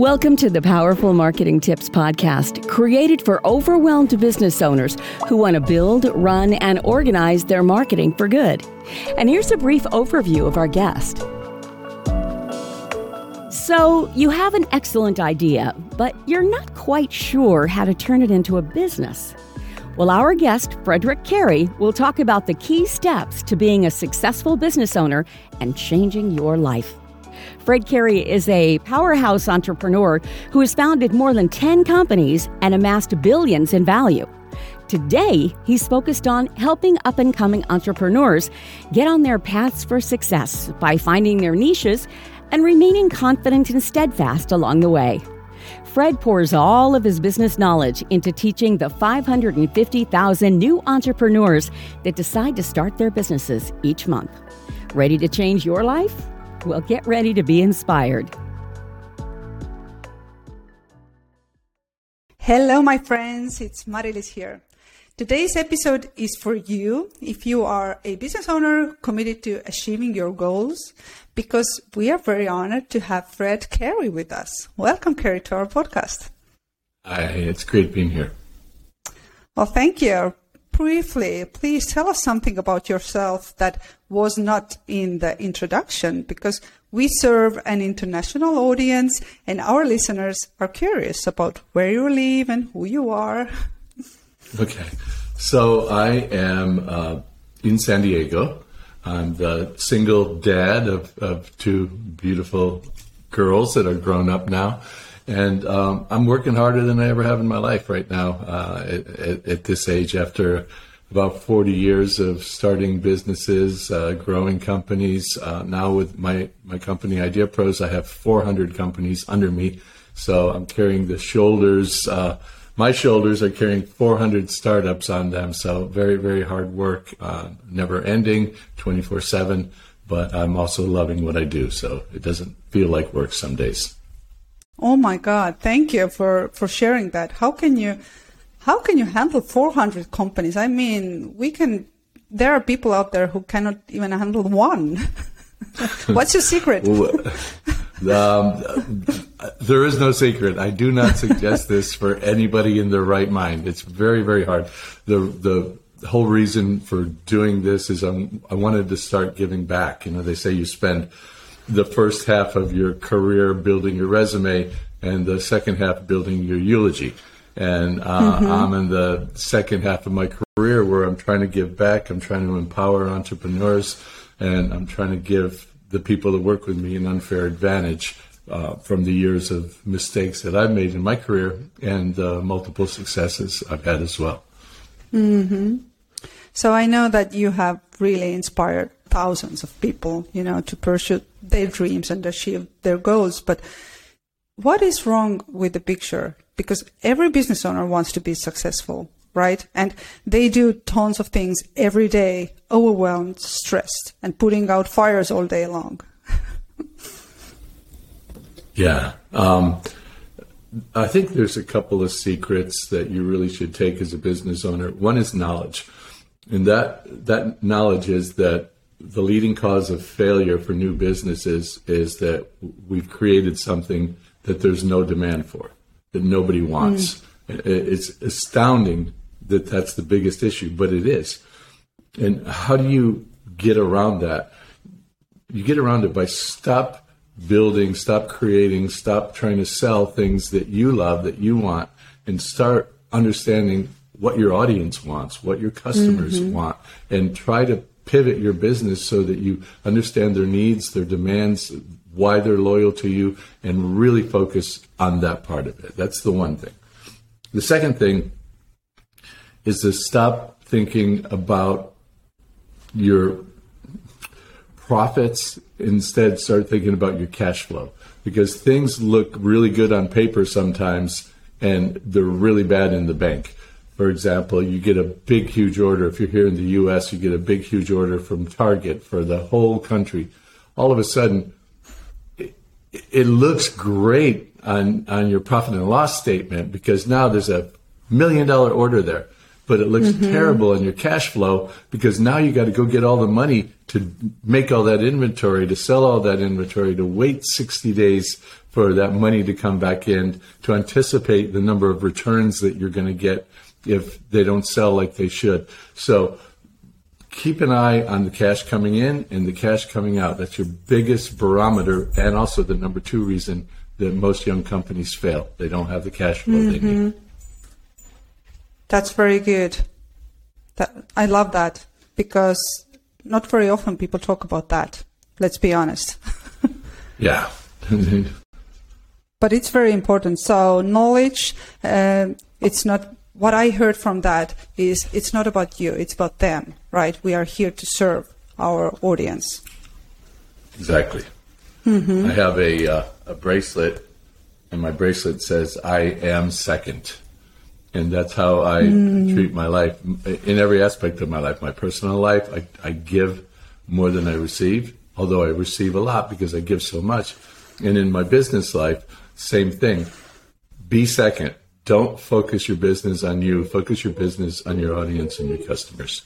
Welcome to the Powerful Marketing Tips Podcast, created for overwhelmed business owners who want to build, run, and organize their marketing for good. And here's a brief overview of our guest. So, you have an excellent idea, but you're not quite sure how to turn it into a business. Well, our guest, Frederick Cary, will talk about the key steps to being a successful business owner and changing your life. Fred Cary is a powerhouse entrepreneur who has founded more than 10 companies and amassed billions in value. Today, he's focused on helping up and coming entrepreneurs get on their paths for success by finding their niches and remaining confident and steadfast along the way. Fred pours all of his business knowledge into teaching the 550,000 new entrepreneurs that decide to start their businesses each month. Ready to change your life? Well, get ready to be inspired. Hello, my friends. It's Marilis here. Today's episode is for you if you are a business owner committed to achieving your goals, because we are very honored to have Fred Cary with us. Welcome, Cary, to our podcast. Hi, it's great being here. Well, thank you briefly, please tell us something about yourself that was not in the introduction because we serve an international audience and our listeners are curious about where you live and who you are. okay. So I am uh, in San Diego. I'm the single dad of, of two beautiful girls that are grown up now. And um, I'm working harder than I ever have in my life right now uh, at, at, this age after about 40 years of starting businesses, uh, growing companies. Uh, now with my, my company Idea Pros, I have 400 companies under me. So I'm carrying the shoulders, uh, my shoulders are carrying 400 startups on them. So very, very hard work, uh, never ending, 24 7. But I'm also loving what I do. So it doesn't feel like work some days. Oh my God! Thank you for for sharing that. How can you how can you handle 400 companies? I mean, we can. There are people out there who cannot even handle one. What's your secret? um, there is no secret. I do not suggest this for anybody in their right mind. It's very, very hard. The the whole reason for doing this is I'm, I wanted to start giving back. You know, they say you spend the first half of your career building your resume and the second half building your eulogy. And uh, mm-hmm. I'm in the second half of my career where I'm trying to give back. I'm trying to empower entrepreneurs, and I'm trying to give the people that work with me an unfair advantage uh, from the years of mistakes that I've made in my career and uh, multiple successes I've had as well. Mm-hmm. So I know that you have really inspired thousands of people, you know, to pursue their dreams and achieve their goals. But what is wrong with the picture? Because every business owner wants to be successful, right? And they do tons of things every day, overwhelmed, stressed, and putting out fires all day long. yeah. Um, I think there's a couple of secrets that you really should take as a business owner. One is knowledge. And that, that knowledge is that the leading cause of failure for new businesses is that we've created something that there's no demand for, that nobody wants. Mm. It's astounding that that's the biggest issue, but it is. And how do you get around that? You get around it by stop building, stop creating, stop trying to sell things that you love, that you want, and start understanding what your audience wants, what your customers mm-hmm. want, and try to pivot your business so that you understand their needs, their demands, why they're loyal to you, and really focus on that part of it. That's the one thing. The second thing is to stop thinking about your profits, instead, start thinking about your cash flow. Because things look really good on paper sometimes, and they're really bad in the bank. For example, you get a big, huge order. If you're here in the US, you get a big, huge order from Target for the whole country. All of a sudden, it, it looks great on, on your profit and loss statement because now there's a million dollar order there. but it looks mm-hmm. terrible in your cash flow because now you got to go get all the money to make all that inventory, to sell all that inventory, to wait 60 days for that money to come back in, to anticipate the number of returns that you're going to get if they don't sell like they should. So keep an eye on the cash coming in and the cash coming out. That's your biggest barometer and also the number two reason that most young companies fail. They don't have the cash flow mm-hmm. they need. That's very good. That, I love that because not very often people talk about that. Let's be honest. yeah. but it's very important. So knowledge, uh, it's not what I heard from that is it's not about you, it's about them, right? We are here to serve our audience. Exactly. Mm-hmm. I have a, uh, a bracelet, and my bracelet says, I am second. And that's how I mm. treat my life in every aspect of my life. My personal life, I, I give more than I receive, although I receive a lot because I give so much. And in my business life, same thing. Be second don't focus your business on you. Focus your business on your audience and your customers.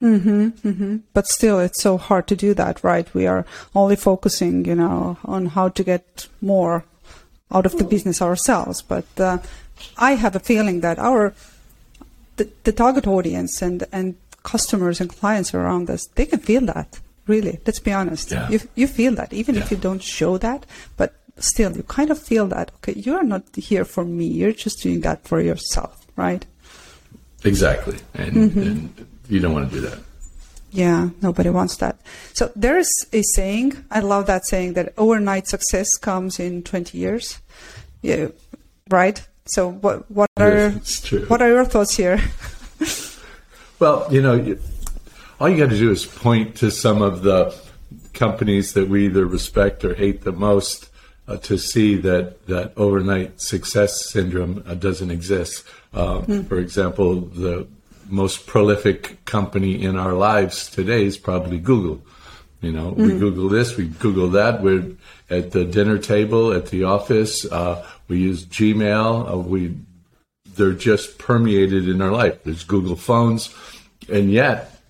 Mm-hmm, mm-hmm. But still, it's so hard to do that, right? We are only focusing, you know, on how to get more out of the business ourselves. But uh, I have a feeling that our the, the target audience and and customers and clients around us, they can feel that. Really, let's be honest. Yeah. You you feel that, even yeah. if you don't show that, but still you kind of feel that okay you're not here for me you're just doing that for yourself right? Exactly. And, mm-hmm. and you don't want to do that. Yeah nobody wants that. So there's a saying i love that saying that overnight success comes in 20 years. Yeah right? So what what are what are your thoughts here? Well you know all you got to do is point to some of the companies that we either respect or hate the most uh, to see that that overnight success syndrome uh, doesn't exist. mm. For example, the most prolific company in our lives today is probably Google. You know, mm. we hmm. Google this, we Google that. We're at the dinner table, at the office. Uh, we use Gmail. Uh, we they're just permeated in our life. There's Google phones, and yet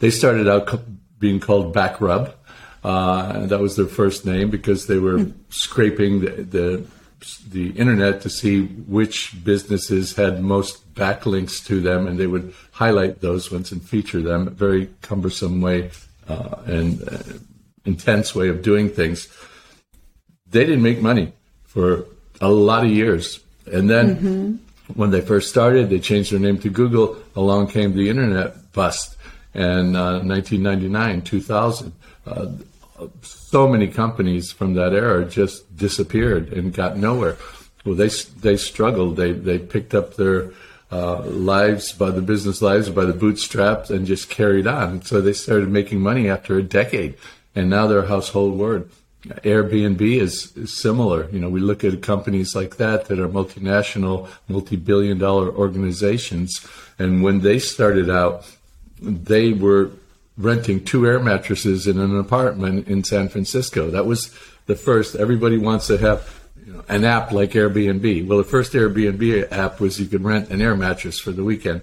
they started out being called Backrub uh, that was their first name because they were mm. scraping the, the, the internet to see which businesses had most backlinks to them, and they would highlight those ones and feature them. A very cumbersome way uh, and uh, intense way of doing things. They didn't make money for a lot of years, and then. Mm-hmm. When they first started, they changed their name to Google. Along came the internet bust, and 1999, uh, 2000, uh, so many companies from that era just disappeared and got nowhere. Well, they they struggled. They they picked up their uh, lives by the business lives by the bootstraps and just carried on. So they started making money after a decade, and now they're a household word. Airbnb is, is similar. You know, we look at companies like that that are multinational, multi-billion dollar organizations, and when they started out, they were renting two air mattresses in an apartment in San Francisco. That was the first. Everybody wants to have you know, an app like Airbnb. Well, the first Airbnb app was you could rent an air mattress for the weekend,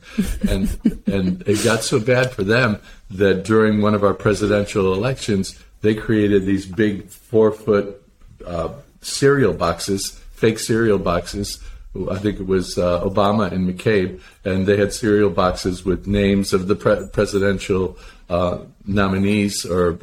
and and it got so bad for them that during one of our presidential elections, they created these big four foot uh, cereal boxes, fake cereal boxes. I think it was uh, Obama and McCain, and they had cereal boxes with names of the pre- presidential uh, nominees or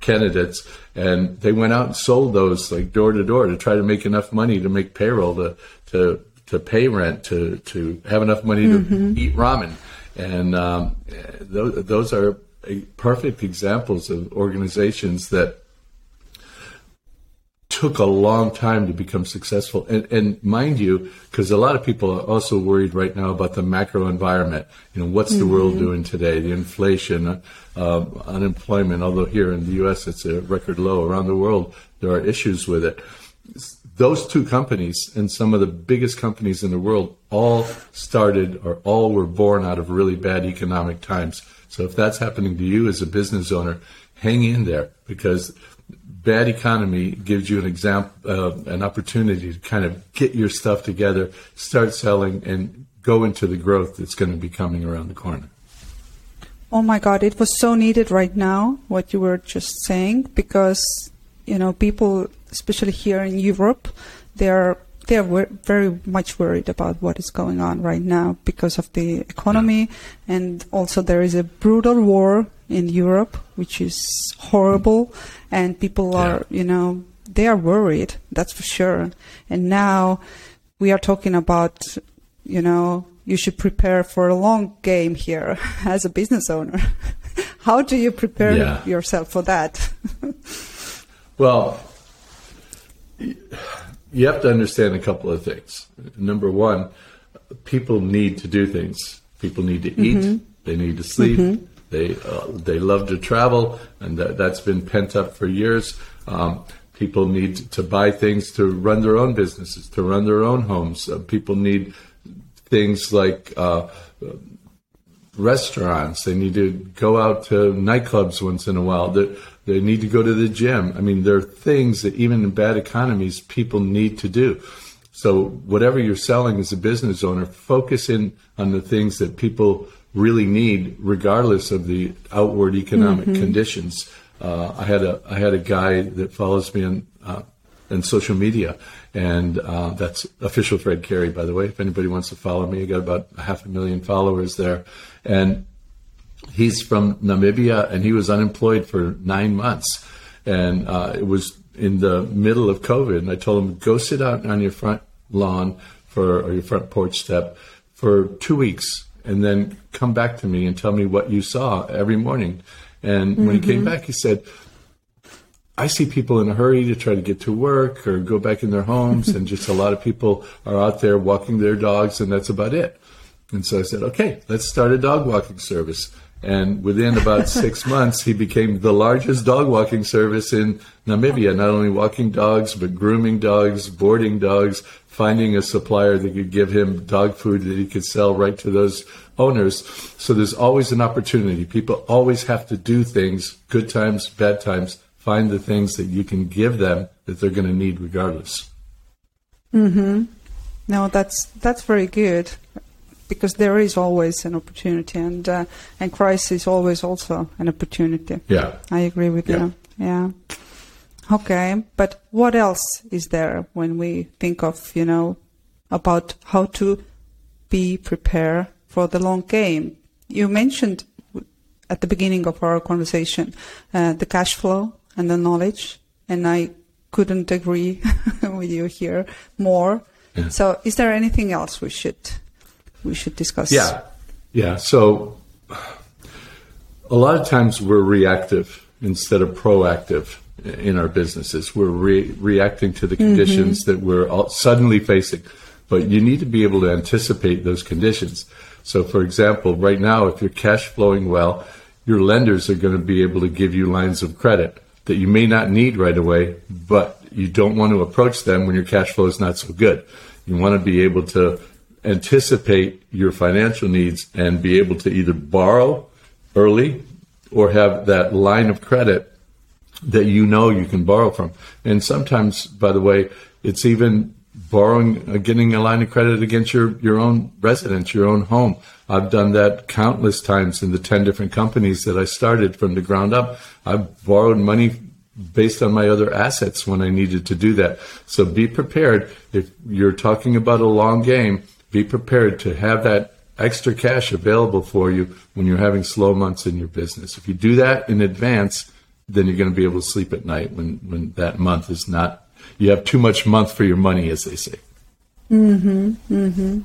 candidates, and they went out and sold those like door to door to try to make enough money to make payroll to to to pay rent to to have enough money mm-hmm. to eat ramen, and um, those, those are perfect examples of organizations that took a long time to become successful. And, and mind you, because a lot of people are also worried right now about the macro environment. You know, what's the mm-hmm. world doing today? The inflation, uh, unemployment, although here in the U.S. it's a record low. Around the world, there are issues with it. Those two companies and some of the biggest companies in the world all started or all were born out of really bad economic times. So if that's happening to you as a business owner, hang in there because bad economy gives you an example, uh, an opportunity to kind of get your stuff together, start selling, and go into the growth that's going to be coming around the corner. Oh my God, it was so needed right now, what you were just saying, because, you know, people, especially here in Europe, they are they are very much worried about what is going on right now because of the economy, and also there is a brutal war in Europe, which is horrible, and people yeah. are, you know, they are worried. That's for sure. And now we are talking about, you know, you should prepare for a long game here as a business owner. How do you prepare yeah. yourself for that? well, you have to understand a couple of things. Number one, people need to do things. People need to eat. Mm-hmm. They need to sleep. Mm-hmm. They uh, they love to travel, and that, has been pent up for years. Um, people need to buy things to run their own businesses, to run their own homes. Uh, people need things like uh, restaurants. They need to go out to nightclubs once in a while. They, they need to go to the gym. I mean, there are things that even in bad economies, people need to do. So whatever you're selling as a business owner, focus in on the things that people really need, regardless of the outward economic mm-hmm. conditions. Uh, I had a I had a guy that follows me on uh, in social media, and uh, that's official Fred Cary, by the way. If anybody wants to follow me, I got about half a million followers there, and he's from Namibia, and he was unemployed for nine months, and uh, it was in the middle of COVID, and I told him go sit out on your front lawn for or your front porch step for two weeks, and then come back to me and tell me what you saw every morning. And when mm-hmm. he came mm-hmm. back, he said, I see people in a hurry to try to get to work or go back in their homes, and just a lot of people are out there walking their dogs, and that's about it. And so I said, okay, let's start a dog walking service. And within about six months, he became the largest dog walking service in Namibia, not only walking dogs, but grooming dogs, boarding dogs, finding a supplier that could give him dog food that he could sell right to those owners. So there's always an opportunity. People always have to do things, good times, bad times, find the things that you can give them that they're going to need regardless. Mm-hmm. No, that's that's very good because there is always an opportunity and uh, and crisis is always also an opportunity. Yeah. I agree with yeah. you. Yeah. Okay, but what else is there when we think of, you know, about how to be prepared for the long game? You mentioned at the beginning of our conversation uh, the cash flow and the knowledge. And I couldn't agree with you here more. Yeah. So, is there anything else we should we should discuss? Yeah, yeah. So, a lot of times we're reactive instead of proactive in our businesses. We're re- reacting to the mm-hmm. conditions mm-hmm. that we're suddenly facing, but you need to be able to anticipate those conditions. So, for example, right now, if you're cash flowing well, your lenders are going to be able to give you lines of credit that you may not need right away, but you don't want to approach them when your cash flow is not so good. You want to be able to anticipate your financial needs and be able to either borrow early or have that line of credit that you know you can borrow from. And sometimes, by the way, it's even borrowing, uh, getting a line of credit against your, your own residence, your own home. I've done that countless times in the 10 different companies that I started from the ground up. I've borrowed money based on my other assets when I needed to do that. So be prepared. If you're talking about a long game, be prepared to have that extra cash available for you when you're having slow months in your business. If you do that in advance, then you're going to be able to sleep at night when, when that month is not you have too much month for your money, as they say. Mm-hmm. Mm-hmm.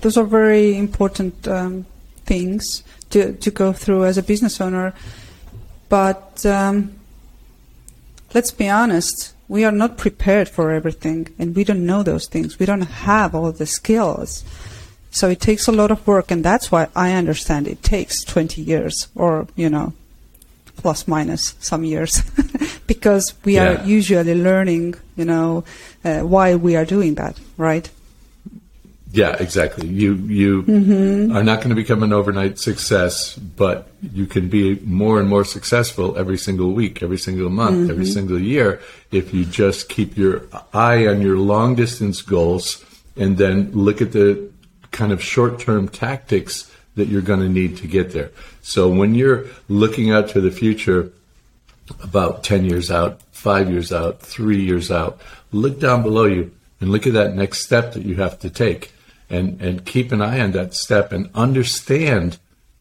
Those are very important um, things to to go through as a business owner. But um, let's be honest, we are not prepared for everything, and we don't know those things. We don't have all the skills. So it takes a lot of work, and that's why I understand it takes 20 years, or you know, plus minus some years, because we yeah. are usually learning, you know, uh, why we are doing that, right? Yeah, exactly. You you mm-hmm. are not going to become an overnight success, but you can be more and more successful every single week, every single month, mm-hmm. every single year if you just keep your eye on your long distance goals and then look at the kind of short term tactics that you're going to need to get there. So when you're looking out to the future, about 10 years out, five years out, three years out, look down below you and look at that next step that you have to take and, and keep an eye on that step and understand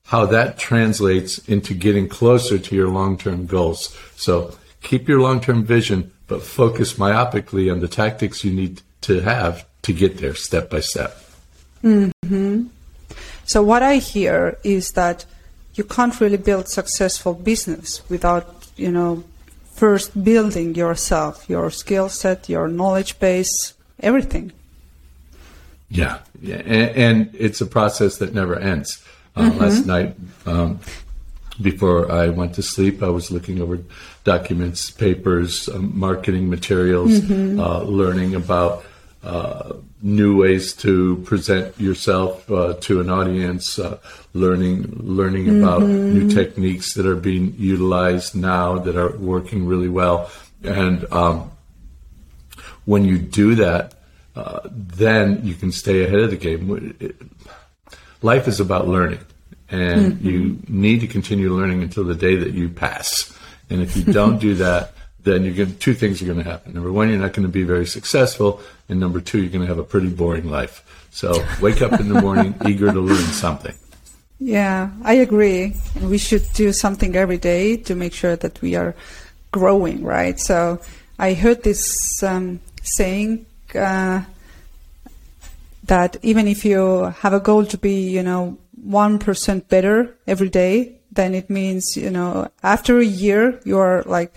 how that translates into getting closer to your long term goals. So keep your long term vision, but focus myopically on the tactics you need to have to get there step by step. Mm-hmm. So what I hear is that you can't really build successful business without, you know, first building yourself, your skill set, your knowledge base, everything. Yeah, yeah, and, and it's a process that never ends. Uh, mm-hmm. Last night, um, before I went to sleep, I was looking over documents, papers, um, marketing materials, mm-hmm. uh, learning about uh, new ways to present yourself uh, to an audience, uh, learning learning mm-hmm. about new techniques that are being utilized now that are working really well, and um, when you do that, uh, then you can stay ahead of the game. Life is about learning, and mm-hmm. you need to continue learning until the day that you pass. And if you don't do that, then you're going two things are going to happen. Number one, you're not going to be very successful, and number two, you're going to have a pretty boring life. So wake up in the morning eager to learn something. Yeah, I agree. And we should do something every day to make sure that we are growing, right? So I heard this um, saying uh, that even if you have a goal to be, you know, one percent better every day, then it means, you know, after a year you are like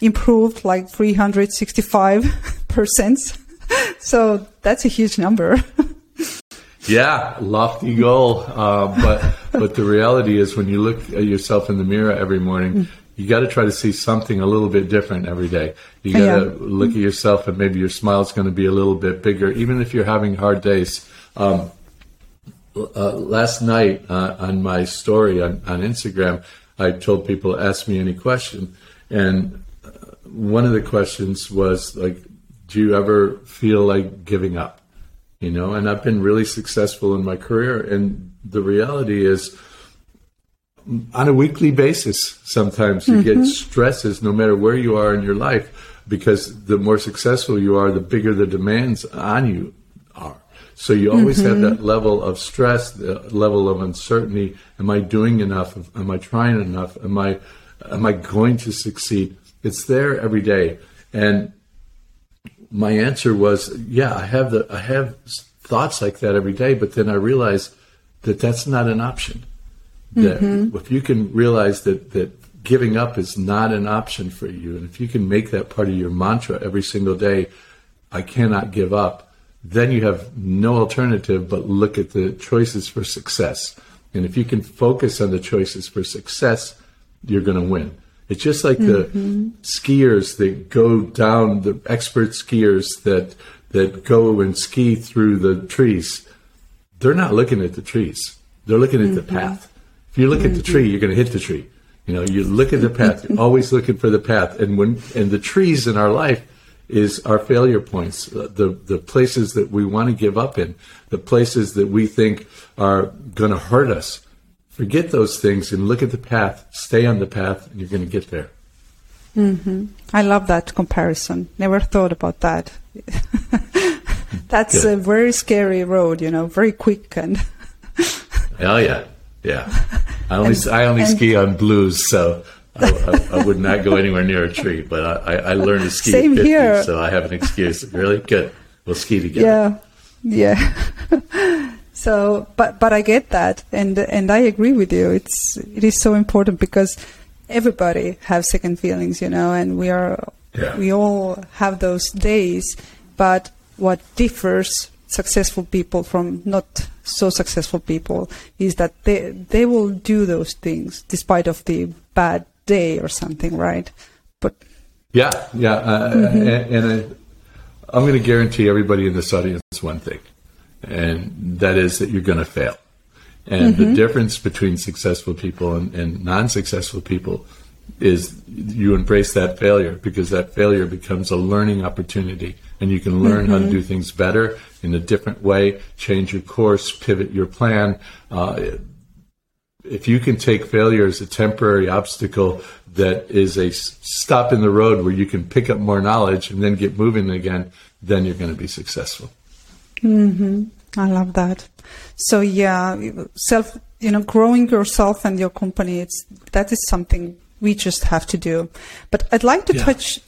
improved like 365 percent. so that's a huge number. yeah, lofty goal. Uh, but but the reality is, when you look at yourself in the mirror every morning, you got to try to see something a little bit different every day. You got to yeah. look at yourself, and maybe your smile's going to be a little bit bigger, even if you're having hard days. Um, uh, last night uh, on my story on, on Instagram, I told people ask me any question, and one of the questions was like, do you ever feel like giving up? You know, and I've been really successful in my career. And the reality is, on a weekly basis, sometimes you mm-hmm. get stresses no matter where you are in your life because the more successful you are, the bigger the demands on you are. So you always mm-hmm. have that level of stress, the level of uncertainty. Am I doing enough? Am I trying enough? Am I, am I going to succeed? It's there every day. And my answer was, yeah, I have the I have thoughts like that every day, but then I realize that that's not an option. That mm-hmm. if you can realize that that giving up is not an option for you, and if you can make that part of your mantra every single day, I cannot give up, then you have no alternative but look at the choices for success. And if you can focus on the choices for success, you're going to win. It's just like mm-hmm. the skiers that go down, the expert skiers that that go and ski through the trees. They're not looking at the trees. They're looking at mm-hmm. the path. If you look at the tree, mm-hmm. you're going to hit the tree. You know, you look at the path. You're always looking for the path. And when and the trees in our life is our failure points, uh, the the places that we want to give up in, the places that we think are going to hurt us forget those things and look at the path, stay on the path, and you're going to get there. Mm-hmm. I love that comparison. Never thought about that. That's Good. a very scary road, you know, very quick and. oh yeah, yeah. I only and, I only ski on blues, so I, I, I, would not go anywhere near a tree. But I, I learned to ski Same at 50, here. so I have an excuse. Really good. We'll ski together. Yeah, yeah. So, but but I get that, and and I agree with you. It's it is so important because everybody have second feelings, you know, and we are yeah. we all have those days. But what differs successful people from not so successful people is that they they will do those things despite of the bad day or something, right? But yeah, yeah, uh, mm-hmm. and, and I, I'm going to guarantee everybody in this audience one thing and that is that you're going to fail. And mm-hmm. the difference between successful people and, and non successful people is you embrace that failure because that failure becomes a learning opportunity and you can learn mm-hmm. how to mm-hmm. do things better in a different way, change your course, pivot your plan. Uh, if you can take failure as a temporary obstacle that is a stop in the road where you can pick up more knowledge and then get moving again, then you're going to be successful. Mm-hmm. I love that. So yeah, self, you know, growing yourself and your company, it's, that is something we just have to do. But I'd like to yeah. touch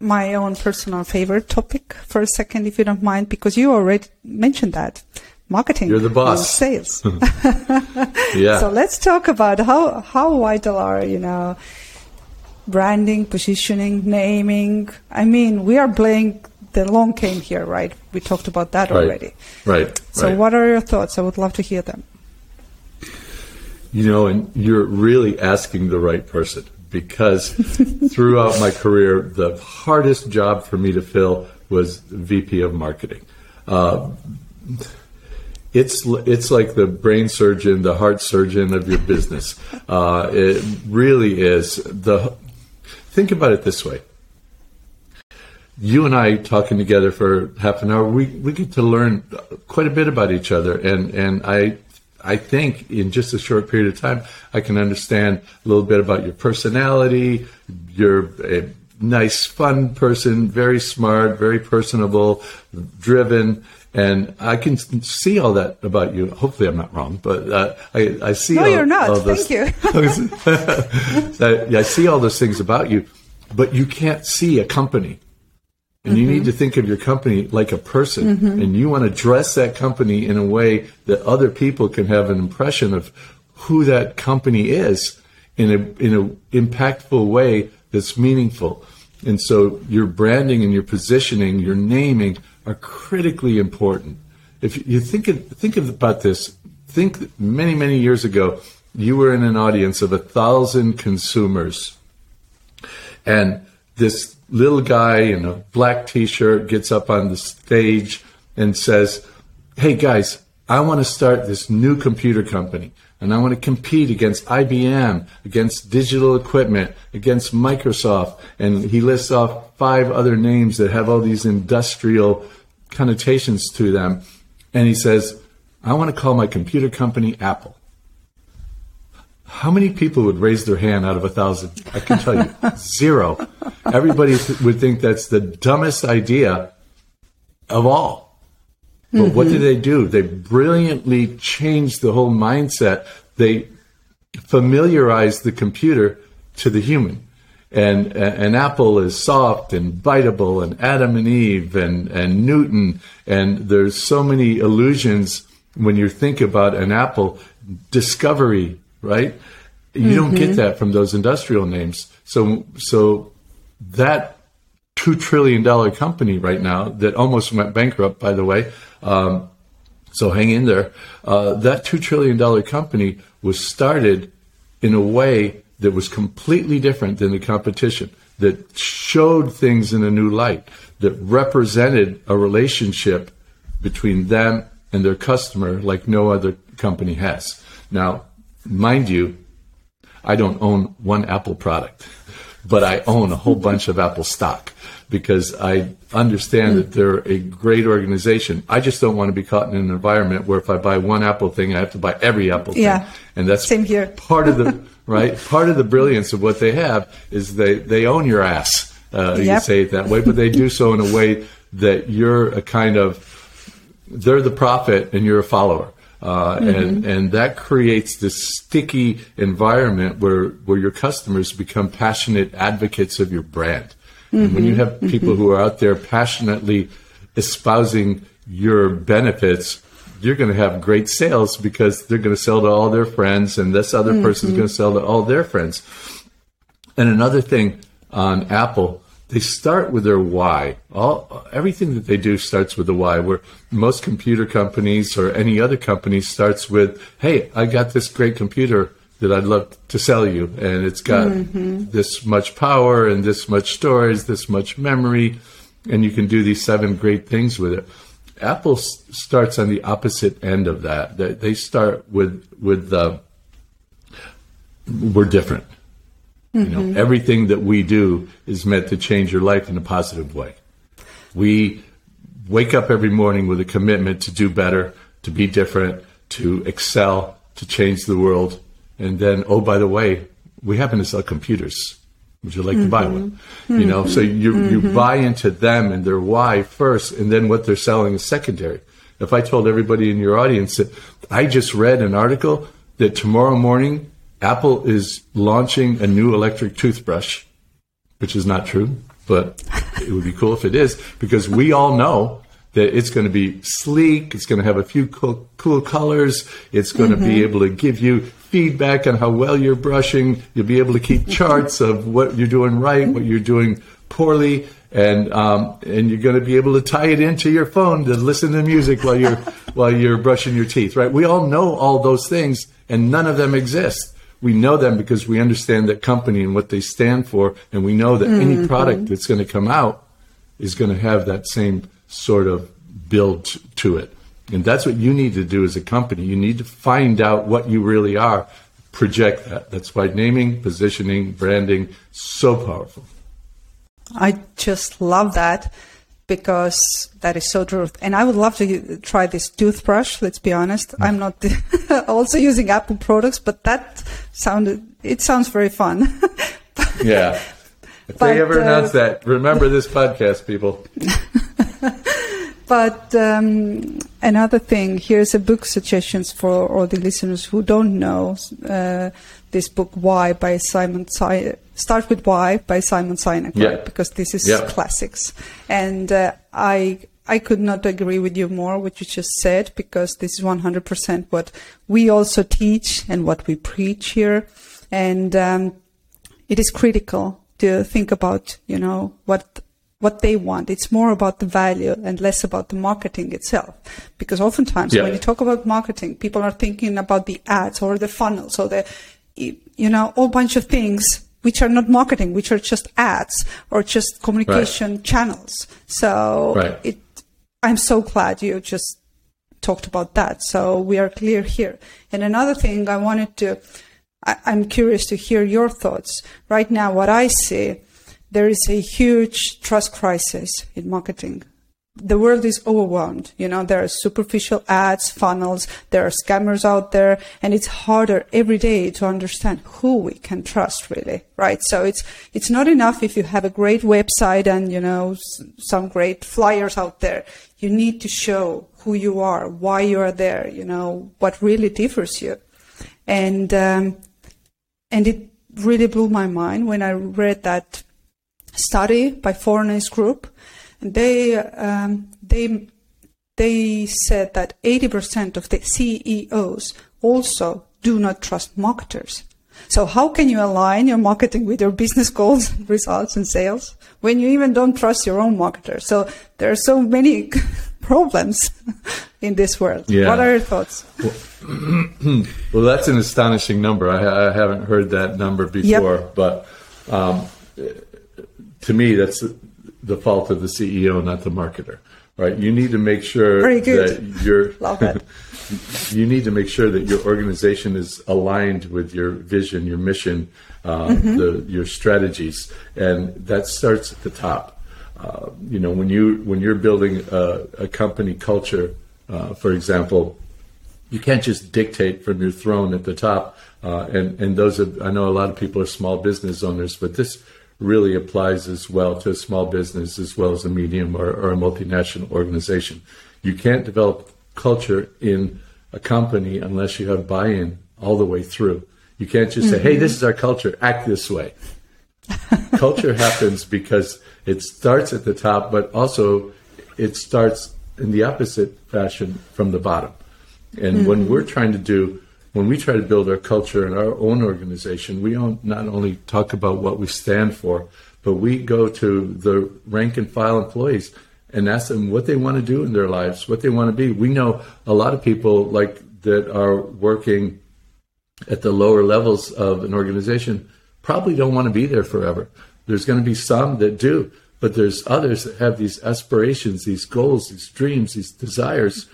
my own personal favorite topic for a second, if you don't mind, because you already mentioned that marketing. You're the boss. sales. yeah. So let's talk about how, how vital are, you know, branding, positioning, naming. I mean, we are playing the long game here, right? We talked about that right. already. Right. So right. what are your thoughts? I would love to hear them. You know, and you're really asking the right person because throughout my career, the hardest job for me to fill was VP of marketing. Uh, it's it's like the brain surgeon, the heart surgeon of your business. Uh, it really is. The think about it this way: you and I talking together for half an hour, we, we get to learn quite a bit about each other, and and I I think in just a short period of time, I can understand a little bit about your personality. You're a nice, fun person, very smart, very personable, driven, and I can see all that about you. Hopefully, I'm not wrong, but uh, I, I see. No, all, you're not. Those, Thank you. I, I see all those things about you, but you can't see a company and mm-hmm. you need mm-hmm. to think of your company like a person. Mm-hmm. And you want to dress that company in a way that other people can have an impression of who that company is in a in a impactful way that's meaningful. And so your branding and your positioning, your naming are critically important. If you think of, think of about this, think many many years ago, you were in an audience of a thousand consumers, and this little guy in a black t-shirt gets up on the stage and says, "Hey guys, I want to start this new computer company." and I want to compete against IBM, against digital equipment, against Microsoft. And he lists off five other names that have all these industrial connotations to them. And he says, I want to call my computer company Apple. How many people would raise their hand out of a thousand? I can tell you, zero. Everybody th- would think that's the dumbest idea of all. But mm-hmm. what did they do? They brilliantly changed the whole mindset. They familiarized the computer to the human. And, and Apple is soft and biteable and Adam and Eve and, and Newton. And there's so many illusions when you think about an Apple discovery right? You mm-hmm. don't get mm-hmm. that from those industrial names. So, so that two trillion dollar company right now that almost went bankrupt, by the way. Um, so hang in there. Uh, that two trillion dollar company was started in a way that was completely different than the competition. That showed things in a new light. That represented a relationship between them and their customer like no other company has. Now, mind you, I don't own one Apple product, but I own a whole bunch of Apple stock because I understand that they're a great organization. I just don't want to be caught in an environment where if I buy one Apple thing, I have to buy every Apple thing. Yeah. And that's Same here. part of the right. Part of the brilliance of what they have is they they own your ass. Uh, yep. You say it that way, but they do so in a way that you're a kind of they're the prophet and you're a follower. Uh, mm-hmm. and and that creates this sticky environment where where your customers become passionate advocates of your brand. Mm-hmm. And when you mm-hmm. have people mm-hmm. who are out there passionately espousing your benefits, you're going to have great sales because they're going to sell to all their friends, and this other mm-hmm. person is going to sell to all their friends. And another thing on Apple they start with their why. All everything that they do starts with the why. Where most computer companies or any other company starts with, "Hey, I got this great computer that I'd love to sell you, and it's got mm-hmm. this much power and this much storage, this much memory, and you can do these seven great things with it." Apple s- starts on the opposite end of that. They, they start with with the we're different Mm-hmm. You know, mm-hmm. everything that we do is meant to change your life in a positive way. We wake up every morning with a commitment to do better, to be different, to excel, to change the world. And then, oh, by the way, we happen to sell computers. Would you like mm-hmm. to buy one? Mm-hmm. You know, so you mm-hmm. you buy into them and their why first, and then what they're selling is secondary. If I told everybody in your audience that I just read an article that tomorrow morning Apple is launching a new electric toothbrush, which is not true, but it would be cool if it is, because we all know that it's going to be sleek, it's going to have a few cool, cool colors, it's going mm-hmm. to be able to give you feedback on how well you're brushing, you'll be able to keep charts of what you're doing right, what you're doing poorly, and um, and you're going to be able to tie it into your phone to listen to music while you're while you're brushing your teeth. Right? We all know all those things, and none of them exist. We know them because we understand that company and what they stand for, and we know that mm-hmm. any product that's going to come out is going to have that same sort of build to it. And that's what you need to do as a company. You need to find out what you really are, project that. That's why naming, positioning, branding so powerful. I just love that because that is so true. And I would love to try this toothbrush. Let's be honest. I'm not also using Apple products, but that sounded, it sounds very fun. yeah. If but, they ever uh, announce that, remember this podcast, people. but um, another thing, here's a book suggestions for all the listeners who don't know uh, this book, Why by Simon Sinek Start with Why by Simon Sinek, yeah. right? Because this is yeah. classics. And uh, I I could not agree with you more what you just said because this is 100% what we also teach and what we preach here. And um, it is critical to think about, you know, what what they want. It's more about the value and less about the marketing itself. Because oftentimes yeah. when you talk about marketing, people are thinking about the ads or the funnels or the, you know, all bunch of things which are not marketing, which are just ads or just communication right. channels. So right. it, I'm so glad you just talked about that. So we are clear here. And another thing I wanted to, I, I'm curious to hear your thoughts. Right now, what I see, there is a huge trust crisis in marketing the world is overwhelmed. You know, there are superficial ads, funnels, there are scammers out there, and it's harder every day to understand who we can trust really, right? So it's, it's not enough if you have a great website and, you know, some great flyers out there. You need to show who you are, why you are there, you know, what really differs you. And, um, and it really blew my mind when I read that study by Fournaise Group they um, they they said that 80% of the CEOs also do not trust marketers. So how can you align your marketing with your business goals, results, and sales when you even don't trust your own marketer? So there are so many problems in this world. Yeah. What are your thoughts? Well, well that's an astonishing number. I, I, haven't heard that number before, yep. but um, to me, that's the fault of the CEO, not the marketer. Right? You need to make sure that your you need to make sure that your organization is aligned with your vision, your mission, uh, mm-hmm. the, your strategies, and that starts at the top. Uh, you know, when you when you're building a, a company culture, uh, for example, you can't just dictate from your throne at the top. Uh, and and those are, I know a lot of people are small business owners, but this really applies as well to a small business as well as a medium or, or a multinational organization. You can't develop culture in a company unless you have buy-in all the way through. You can't just mm-hmm. say, "Hey, this is our culture. Act this way." culture happens because it starts at the top, but also it starts in the opposite fashion from the bottom. And mm-hmm. when we're trying to do when we try to build our culture in our own organization, we not only talk about what we stand for, but we go to the rank and file employees and ask them what they want to do in their lives, what they want to be. We know a lot of people like that are working at the lower levels of an organization probably don't want to be there forever. There's going to be some that do, but there's others that have these aspirations, these goals, these dreams, these desires.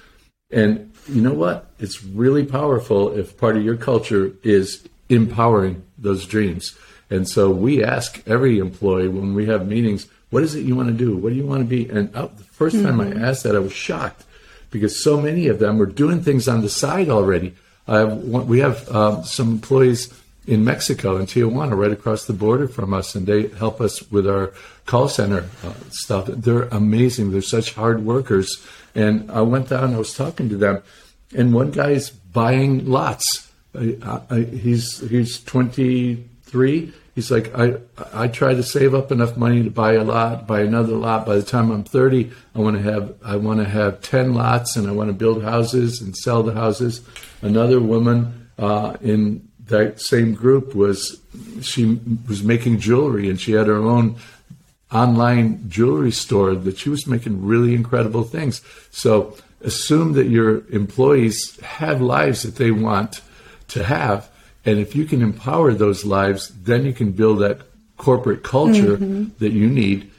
And you know what? It's really powerful if part of your culture is empowering those dreams And so we ask every employee when we have meetings, what is it you want to do? What do you want to be? And uh, the 1st mm-hmm. time I mm-hmm. asked that, I was shocked because so many of them were doing things on the side already. Have, we have um, some employees in Mexico, in Tijuana, right across the border from us, and they help us with our call center uh, stuff. They're amazing. They're such hard workers. And I went down, I was talking to them, and one guy's buying lots. I, I, he's he's 23. He's like, I I try to save up enough money to buy a lot, buy another lot. By the time I'm 30, I want to have I want to have 10 lots, and I want to build houses and sell the houses. Another woman uh, in that same group was she was making jewelry, and she had her own online jewelry store that she was making really incredible things. So assume that your employees have lives that they want to have. And if you can empower those lives, then you can build that corporate culture mm-hmm. that you need.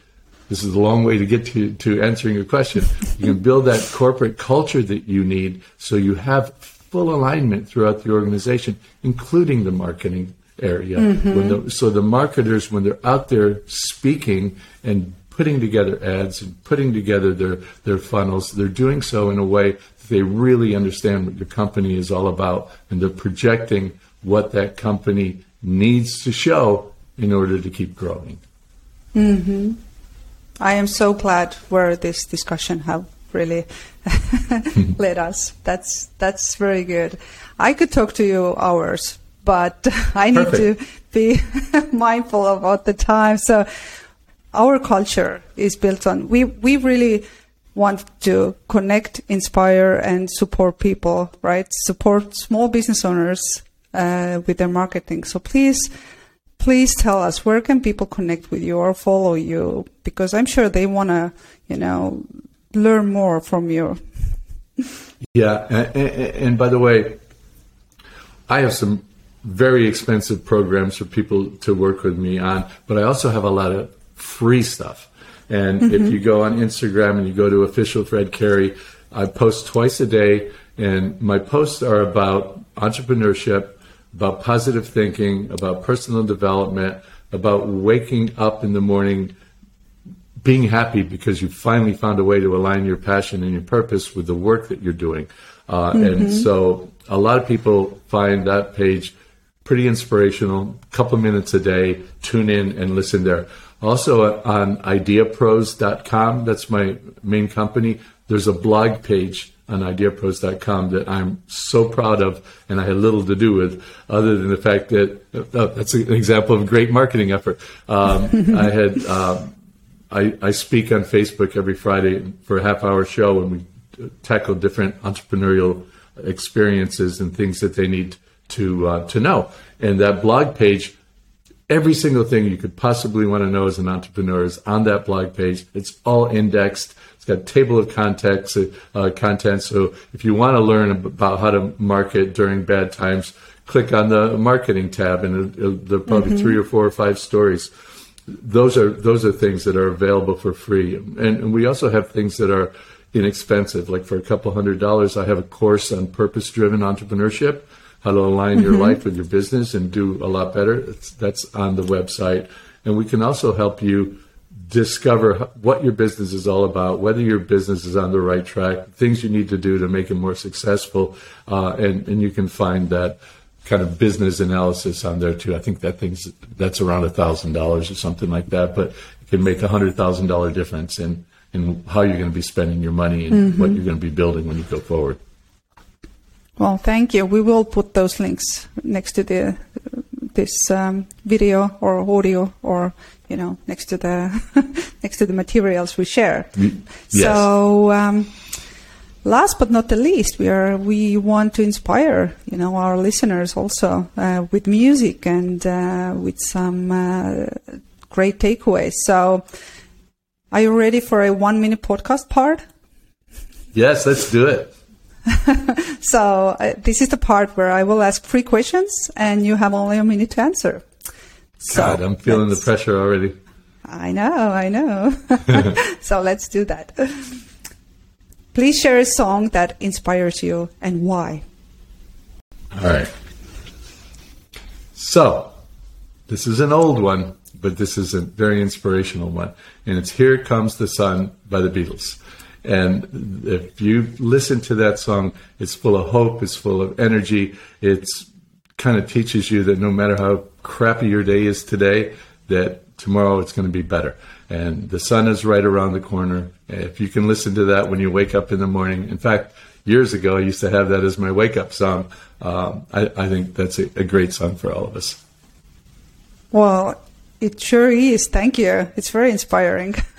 This is a long way to get to, to answering your question. You can build that corporate culture that you need so you have full alignment throughout the organization, including the marketing area. Mm-hmm. The, so the marketers, when they're out there speaking and putting together ads and putting together their, their funnels, they're doing so in a way that they really understand what your company is all about and they're projecting what that company needs to show in order to keep growing. Mm-hmm. I am so glad where this discussion have really led us. That's that's very good. I could talk to you hours, but I need Perfect. to be mindful about the time. So our culture is built on we we really want to connect, inspire, and support people. Right, support small business owners uh, with their marketing. So please. Please tell us where can people connect with you or follow you because I'm sure they want to, you know, learn more from you. yeah, and, and, by the way, I have some very expensive programs for people to work with me on, but I also have a lot of free stuff. And mm-hmm. if you go on Instagram and you go to official Fred Cary, I post twice a day, and my posts are about entrepreneurship, about positive thinking, about personal development, about waking up in the morning being happy because you finally found a way to align your passion and your purpose with the work that you're doing. Uh, mm-hmm. And so a lot of people find that page pretty inspirational. Couple minutes a day, tune in and listen there. Also on ideapros.com, that's my main company. There's a blog page on ideapros.com that I'm so proud of and I had little to do with other than the fact that uh, that's an example of great marketing effort. Um, I had, um, I, I speak on Facebook every Friday for a half hour show and we tackle different entrepreneurial experiences and things that they need to uh, to know. And that blog page, every single thing you could possibly want to know as an entrepreneur is on that blog page. It's all indexed. It's got a table of contents. uh, content. So if you want to learn about how to market during bad times, click on the marketing tab, and it'll, it'll, there are probably mm-hmm. three or four or five stories. Those are those are things that are available for free, and, and we also have things that are inexpensive. Like for a couple hundred dollars, I have a course on purpose-driven entrepreneurship how to align your mm-hmm. life with your business and do a lot better. It's, that's on the website. And we can also help you discover what your business is all about, whether your business is on the right track, things you need to do to make it more successful. Uh, and, and you can find that kind of business analysis on there too. I think that thing's, that's around a thousand dollars or something like that, but it can make a hundred thousand dollar difference in, in how you're going to be spending your money and mm-hmm. what you're going to be building when you go forward. Well, thank you. We will put those links next to the this um, video or audio, or you know, next to the next to the materials we share. Yes. So. Um, last but not the least, we are we want to inspire you know our listeners also uh, with music and uh, with some uh, great takeaways. So, are you ready for a one minute podcast part? Yes, let's do it. so uh, this is the part where I will ask three questions, and you have only a minute to answer. God, I'm feeling the pressure already. I know, I know. so let's do that. Please share a song that inspires you and why. All right. So, This is an old one, but this is a very inspirational one. And it's Here Comes the Sun by the Beatles. And if you listen to that song, it's full of hope, it's full of energy. It's kind of teaches you that no matter how crappy your day is today, that tomorrow it's going to be better. And the sun is right around the corner. If you can listen to that when you wake up in the morning, in fact, years ago I used to have that as my wake up song. Um, I, I, think that's a, a great song for all of us. Well, it sure is. Thank you. It's very inspiring.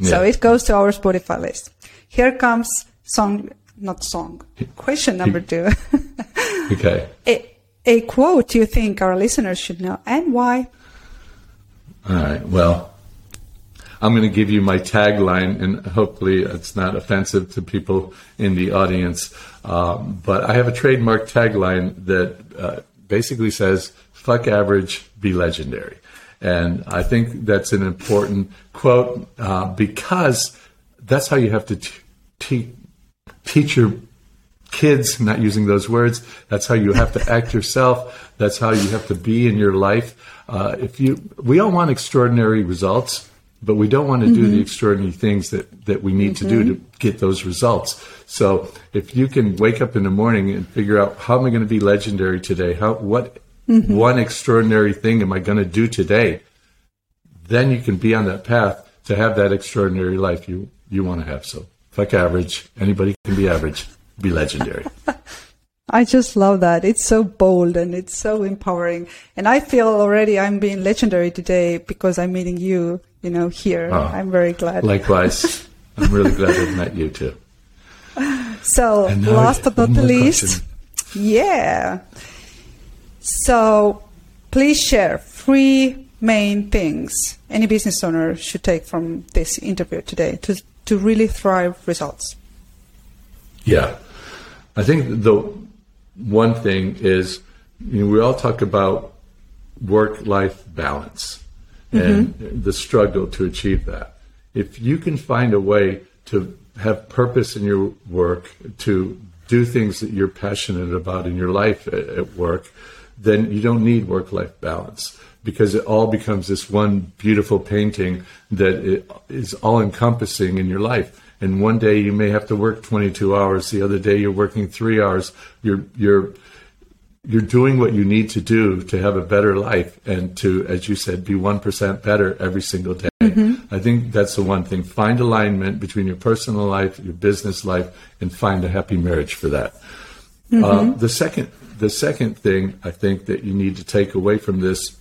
so yeah. it goes to our Spotify list. Here comes song, not song. Question number two. okay. A, a quote you think our listeners should know and why? All right. Well, I'm going to give you my tagline, and hopefully it's not offensive to people in the audience. Um, but I have a trademark tagline that uh, basically says, fuck average, be legendary. And I think that's an important quote uh, because that's how you have to t- te- teach your kids, not using those words. That's how you have to act yourself. That's how you have to be in your life. Uh, if you, we all want extraordinary results, but we don't want to mm-hmm. do the extraordinary things that, that we need mm-hmm. to do to get those results. So if you can wake up in the morning and figure out how am I going to be legendary today? How, what mm-hmm. one extraordinary thing am I going to do today? Then you can be on that path to have that extraordinary life you, you want to have. So fuck average. Anybody can be average. Be legendary. I just love that. It's so bold and it's so empowering. And I feel already I'm being legendary today because I'm meeting you, you know, here. Oh, I'm very glad. Likewise. I'm really glad I've met you too. So, last but not the least, question. yeah. So, please share three main things any business owner should take from this interview today to, to really thrive results. Yeah. I think the one thing is you know, we all talk about work life balance and mm-hmm. the struggle to achieve that. If you can find a way to have purpose in your work, to do things that you're passionate about in your life at, at work, then you don't need work life balance because it all becomes this one beautiful painting that is all encompassing in your life. And one day you may have to work 22 hours. The other day you're working three hours. You're, you're, you're doing what you need to do to have a better life and to, as you said, be 1% better every single day. Mm-hmm. I think that's the one thing. Find alignment between your personal life, your business life, and find a happy marriage for that. Mm-hmm. Uh, the second, the second thing I think that you need to take away from this,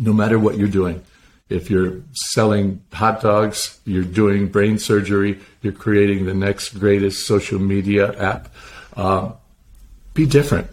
no matter what you're doing, if you're selling hot dogs, you're doing brain surgery, you're creating the next greatest social media app, uh, be different.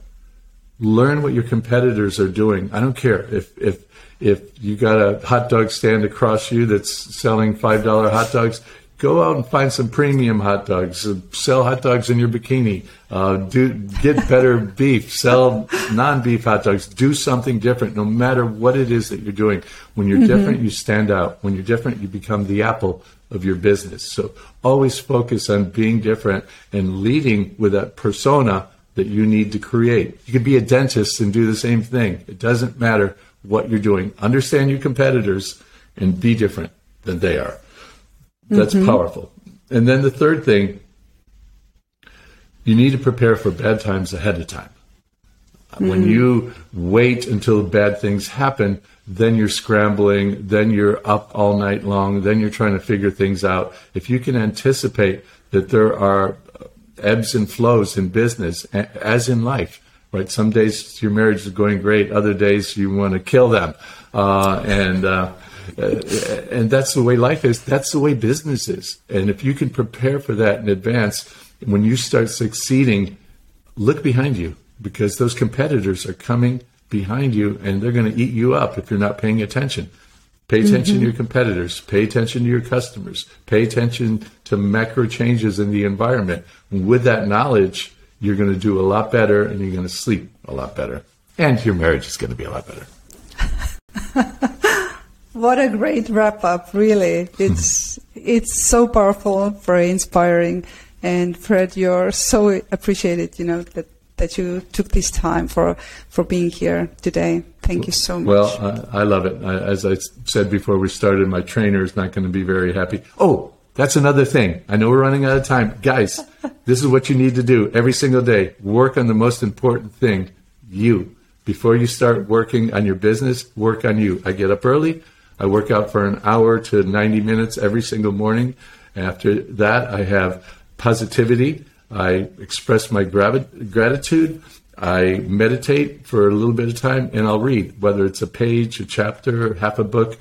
Learn what your competitors are doing. I don't care if if if you got a hot dog stand across you that's selling five dollar hot dogs go out and find some premium hot dogs. Uh, sell hot dogs in your bikini. Uh, do get better beef. Sell non-beef hot dogs. Do something different, no matter what it is that you're doing. When you're mm-hmm. different, you stand out. When you're different, you become the apple of your business. So always focus on being different and leading with that persona that you need to create. You could be a dentist and do the same thing. It doesn't matter what you're doing. Understand your competitors and be different than they are. That's mm-hmm. powerful. And then the third thing, you need to prepare for bad times ahead of time. Mm-hmm. When you wait until bad things happen, then you're scrambling, then you're up all night long, then you're trying to figure things out. If you can anticipate that there are ebbs and flows in business, as in life, right? Some days your marriage is going great, other days you want to kill them. Uh, and, uh, uh, and that's the way life is. That's the way business is. And if you can prepare for that in advance, when you start succeeding, look behind you because those competitors are coming behind you and they're going to eat you up if you're not paying attention. Pay attention mm-hmm. to your competitors. Pay attention to your customers. Pay attention to macro changes in the environment. And with that knowledge, you're going to do a lot better and you're going to sleep a lot better. And your marriage is going to be a lot better. What a great wrap up, really. It's, it's so powerful, very inspiring. And Fred, you're so appreciated, you know, that, that you took this time for, for being here today. Thank you so much. Well, uh, I love it. I, as I said before we started, my trainer is not going to be very happy. Oh, that's another thing. I know we're running out of time. Guys, this is what you need to do every single day. Work on the most important thing, you. Before you start working on your business, work on you. I get up early. I work out for an hour to 90 minutes every single morning. After that, I have positivity. I express my gravi- gratitude. I meditate for a little bit of time and I'll read, whether it's a page, a chapter, half a book.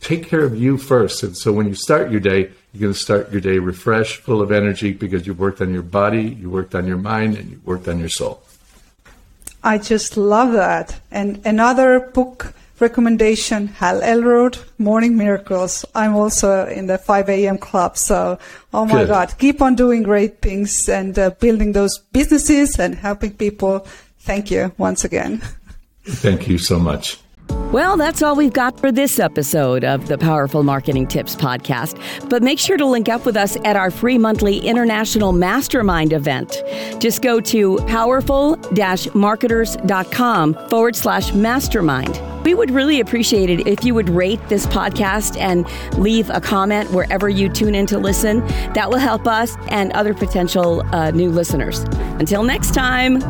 Take care of you first. And so when you start your day, you're going to start your day refreshed, full of energy because you've worked on your body, you worked on your mind, and you worked on your soul. I just love that. And another book recommendation, Hal Elrod, Morning Miracles. I'm also in the 5 a.m. club. So, oh my Good. God, keep on doing great things and uh, building those businesses and helping people. Thank you once again. Thank you so much. Well, that's all we've got for this episode of the Powerful Marketing Tips podcast. But make sure to link up with us at our free monthly international mastermind event. Just go to powerful marketers.com forward slash mastermind. We would really appreciate it if you would rate this podcast and leave a comment wherever you tune in to listen. That will help us and other potential uh, new listeners. Until next time.